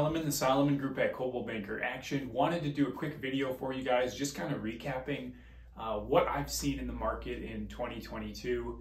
Solomon, the Solomon Group at Coldwell Banker Action. Wanted to do a quick video for you guys, just kind of recapping uh, what I've seen in the market in 2022.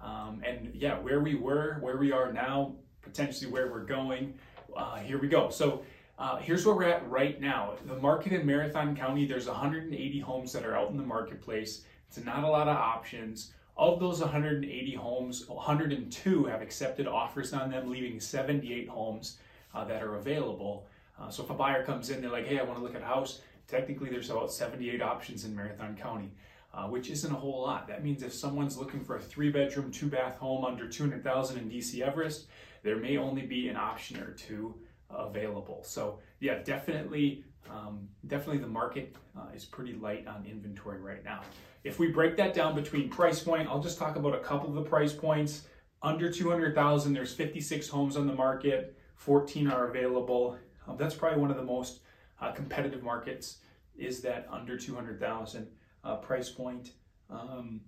Um, and yeah, where we were, where we are now, potentially where we're going. Uh, here we go. So uh, here's where we're at right now. The market in Marathon County, there's 180 homes that are out in the marketplace. It's not a lot of options. Of those 180 homes, 102 have accepted offers on them, leaving 78 homes uh, that are available. Uh, so if a buyer comes in, they're like, hey, I want to look at a house, technically there's about 78 options in Marathon County, uh, which isn't a whole lot. That means if someone's looking for a three bedroom, two bath home under 200,000 in DC Everest, there may only be an option or two available. So yeah, definitely, um, definitely the market uh, is pretty light on inventory right now. If we break that down between price point, I'll just talk about a couple of the price points. Under 200,000, there's 56 homes on the market, 14 are available. Um, that's probably one of the most uh, competitive markets is that under 200,000 uh, price point. Um,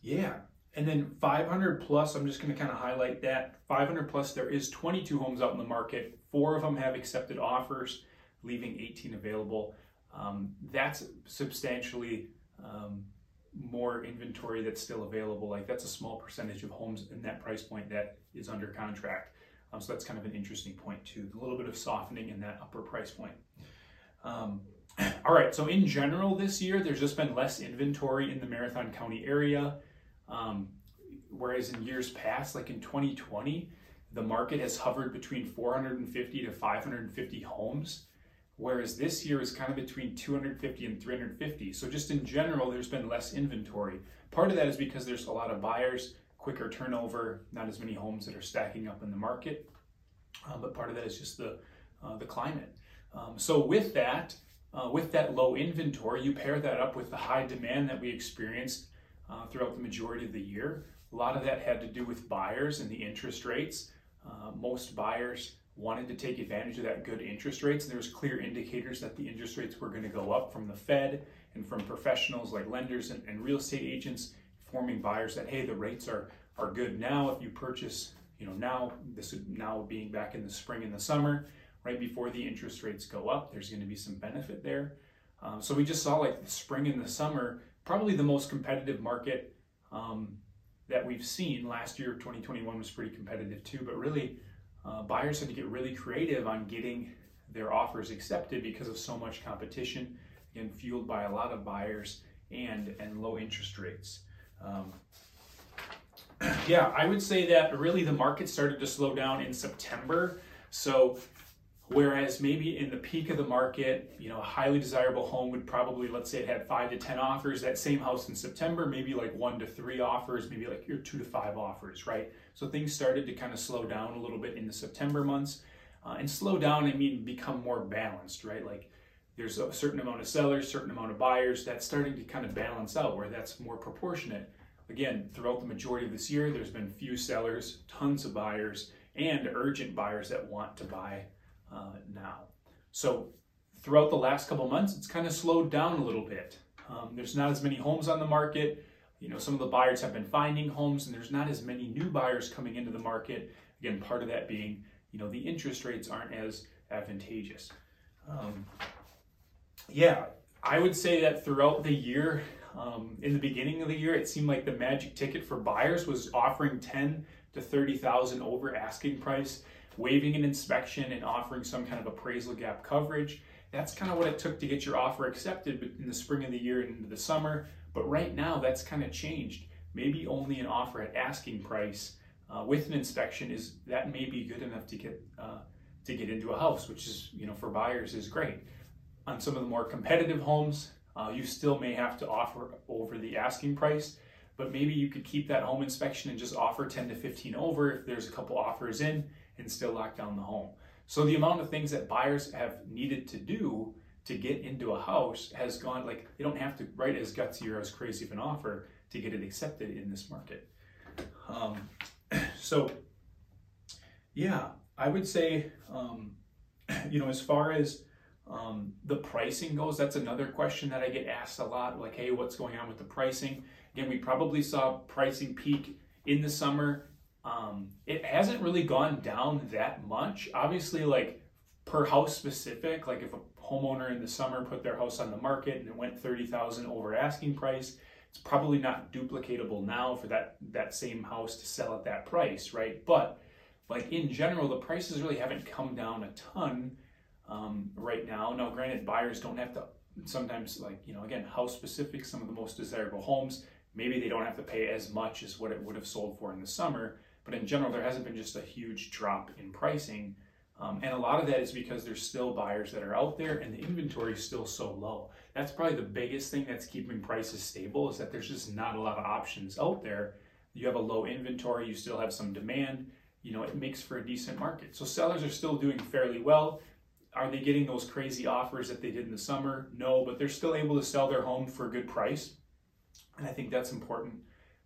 yeah, and then 500 plus, I'm just going to kind of highlight that. 500 plus, there is 22 homes out in the market. Four of them have accepted offers, leaving 18 available. Um, that's substantially um, more inventory that's still available. Like that's a small percentage of homes in that price point that is under contract. Um, so that's kind of an interesting point too. A little bit of softening in that upper price point. Um, all right, so in general this year, there's just been less inventory in the Marathon County area. Um, whereas in years past, like in 2020, the market has hovered between 450 to 550 homes, whereas this year is kind of between 250 and 350. So just in general, there's been less inventory. Part of that is because there's a lot of buyers, quicker turnover, not as many homes that are stacking up in the market. Uh, but part of that is just the uh, the climate. Um, so with that, uh, with that low inventory, you pair that up with the high demand that we experienced uh, throughout the majority of the year. A lot of that had to do with buyers and the interest rates. Uh, most buyers wanted to take advantage of that good interest rates. And there was clear indicators that the interest rates were going to go up from the Fed and from professionals like lenders and, and real estate agents informing buyers that hey, the rates are are good now if you purchase. You know now this now being back in the spring and the summer, right before the interest rates go up. There's going to be some benefit there. Um, so we just saw like the spring and the summer probably the most competitive market um, that we've seen. Last year, 2021 was pretty competitive too, but really, uh, buyers had to get really creative on getting their offers accepted because of so much competition, again, fueled by a lot of buyers and, and low interest rates. Um, yeah, I would say that really the market started to slow down in September. So Whereas maybe in the peak of the market, you know, a highly desirable home would probably, let's say it had five to 10 offers. That same house in September, maybe like one to three offers, maybe like your two to five offers, right? So things started to kind of slow down a little bit in the September months. Uh, and slow down, I mean, become more balanced, right? Like there's a certain amount of sellers, certain amount of buyers. That's starting to kind of balance out where that's more proportionate. Again, throughout the majority of this year, there's been few sellers, tons of buyers, and urgent buyers that want to buy uh, now. So throughout the last couple months, it's kind of slowed down a little bit. Um, there's not as many homes on the market. You know, some of the buyers have been finding homes, and there's not as many new buyers coming into the market. Again, part of that being, you know, the interest rates aren't as advantageous. Um, yeah, I would say that throughout the year, um, in the beginning of the year, it seemed like the magic ticket for buyers was offering ten to thirty thousand over asking price waiving an inspection and offering some kind of appraisal gap coverage. That's kind of what it took to get your offer accepted in the spring of the year and into the summer. But right now, that's kind of changed. Maybe only an offer at asking price uh, with an inspection is that may be good enough to get uh, to get into a house, which is you know for buyers is great. On some of the more competitive homes, uh, you still may have to offer over the asking price, but maybe you could keep that home inspection and just offer 10 to 15 over if there's a couple offers in and still lock down the home. So the amount of things that buyers have needed to do to get into a house has gone like they don't have to write as gutsy or as crazy of an offer to get it accepted in this market. Um, so yeah, I would say um, you know as far as um, the pricing goes, that's another question that I get asked a lot. Like, hey, what's going on with the pricing? Again, we probably saw pricing peak in the summer um, it hasn't really gone down that much. Obviously, like per house specific, like if a homeowner in the summer put their house on the market and it went 30,000 over asking price, it's probably not duplicatable now for that that same house to sell at that price, right? But like in general, the prices really haven't come down a ton um, right now. Now, granted, buyers don't have to sometimes like you know again house specific. Some of the most desirable homes maybe they don't have to pay as much as what it would have sold for in the summer. But in general, there hasn't been just a huge drop in pricing. Um, and a lot of that is because there's still buyers that are out there and the inventory is still so low. That's probably the biggest thing that's keeping prices stable is that there's just not a lot of options out there. You have a low inventory, you still have some demand, you know, it makes for a decent market. So sellers are still doing fairly well. Are they getting those crazy offers that they did in the summer? No, but they're still able to sell their home for a good price. And I think that's important,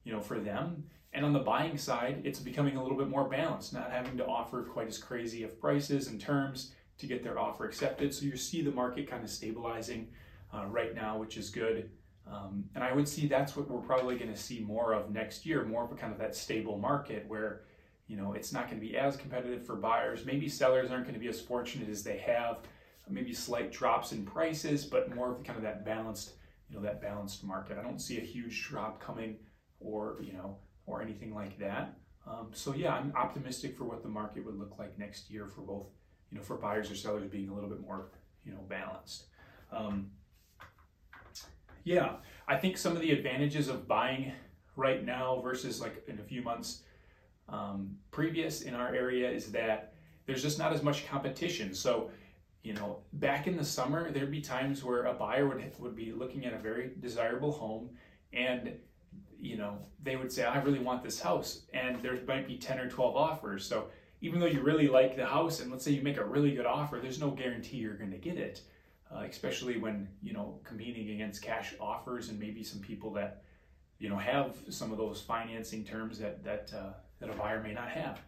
you know, for them. And on the buying side, it's becoming a little bit more balanced, not having to offer quite as crazy of prices and terms to get their offer accepted. So you see the market kind of stabilizing uh, right now, which is good. Um, and I would see that's what we're probably going to see more of next year, more of a kind of that stable market where, you know, it's not going to be as competitive for buyers. Maybe sellers aren't going to be as fortunate as they have, maybe slight drops in prices, but more of the kind of that balanced, you know, that balanced market. I don't see a huge drop coming or, you know, or anything like that. Um, so yeah, I'm optimistic for what the market would look like next year for both, you know, for buyers or sellers being a little bit more, you know, balanced. Um, yeah, I think some of the advantages of buying right now versus like in a few months um, previous in our area is that there's just not as much competition. So, you know, back in the summer, there'd be times where a buyer would would be looking at a very desirable home and you know, they would say, I really want this house. And there might be 10 or 12 offers. So even though you really like the house, and let's say you make a really good offer, there's no guarantee you're going to get it. Uh, especially when you know competing against cash offers and maybe some people that you know have some of those financing terms that that uh, that a buyer may not have.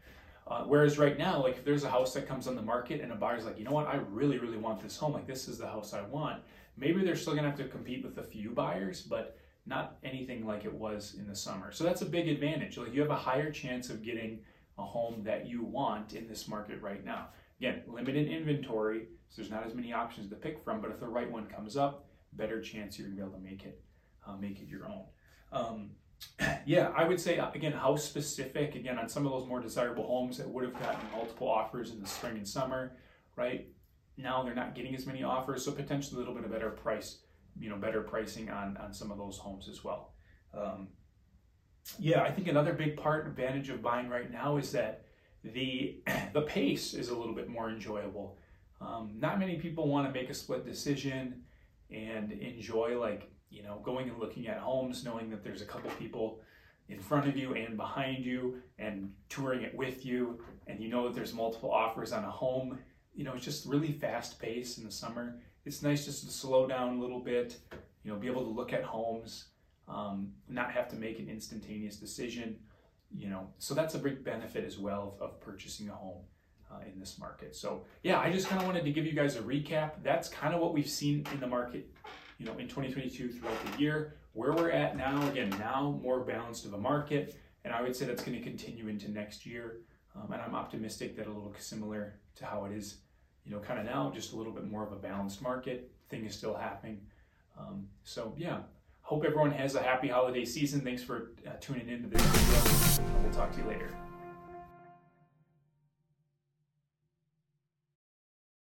Uh, whereas right now, like if there's a house that comes on the market and a buyer's like, you know what, I really really want this home, like this is the house I want. Maybe they're still gonna have to compete with a few buyers, but not anything like it was in the summer. So that's a big advantage. Like you have a higher chance of getting a home that you want in this market right now. Again, limited inventory, so there's not as many options to pick from. But if the right one comes up, better chance you're gonna be able to make it, uh, make it your own. Um, yeah, I would say again, house specific. Again, on some of those more desirable homes that would have gotten multiple offers in the spring and summer, right? Now they're not getting as many offers, so potentially a little bit of better price you know better pricing on on some of those homes as well. Um, yeah, I think another big part advantage of buying right now is that the the pace is a little bit more enjoyable. Um, not many people want to make a split decision and enjoy like you know going and looking at homes, knowing that there's a couple people in front of you and behind you and touring it with you, and you know that there's multiple offers on a home. You know, it's just really fast paced in the summer it's nice just to slow down a little bit, you know, be able to look at homes, um, not have to make an instantaneous decision, you know. So that's a big benefit as well of, of purchasing a home uh, in this market. So yeah, I just kind of wanted to give you guys a recap. That's kind of what we've seen in the market, you know, in 2022 throughout the year. Where we're at now, again, now more balanced of a market, and I would say that's going to continue into next year. Um, and I'm optimistic that a little similar to how it is you know, kind of now just a little bit more of a balanced market. Thing is still happening. Um, so yeah, hope everyone has a happy holiday season. Thanks for uh, tuning in to this video. We'll talk to you later.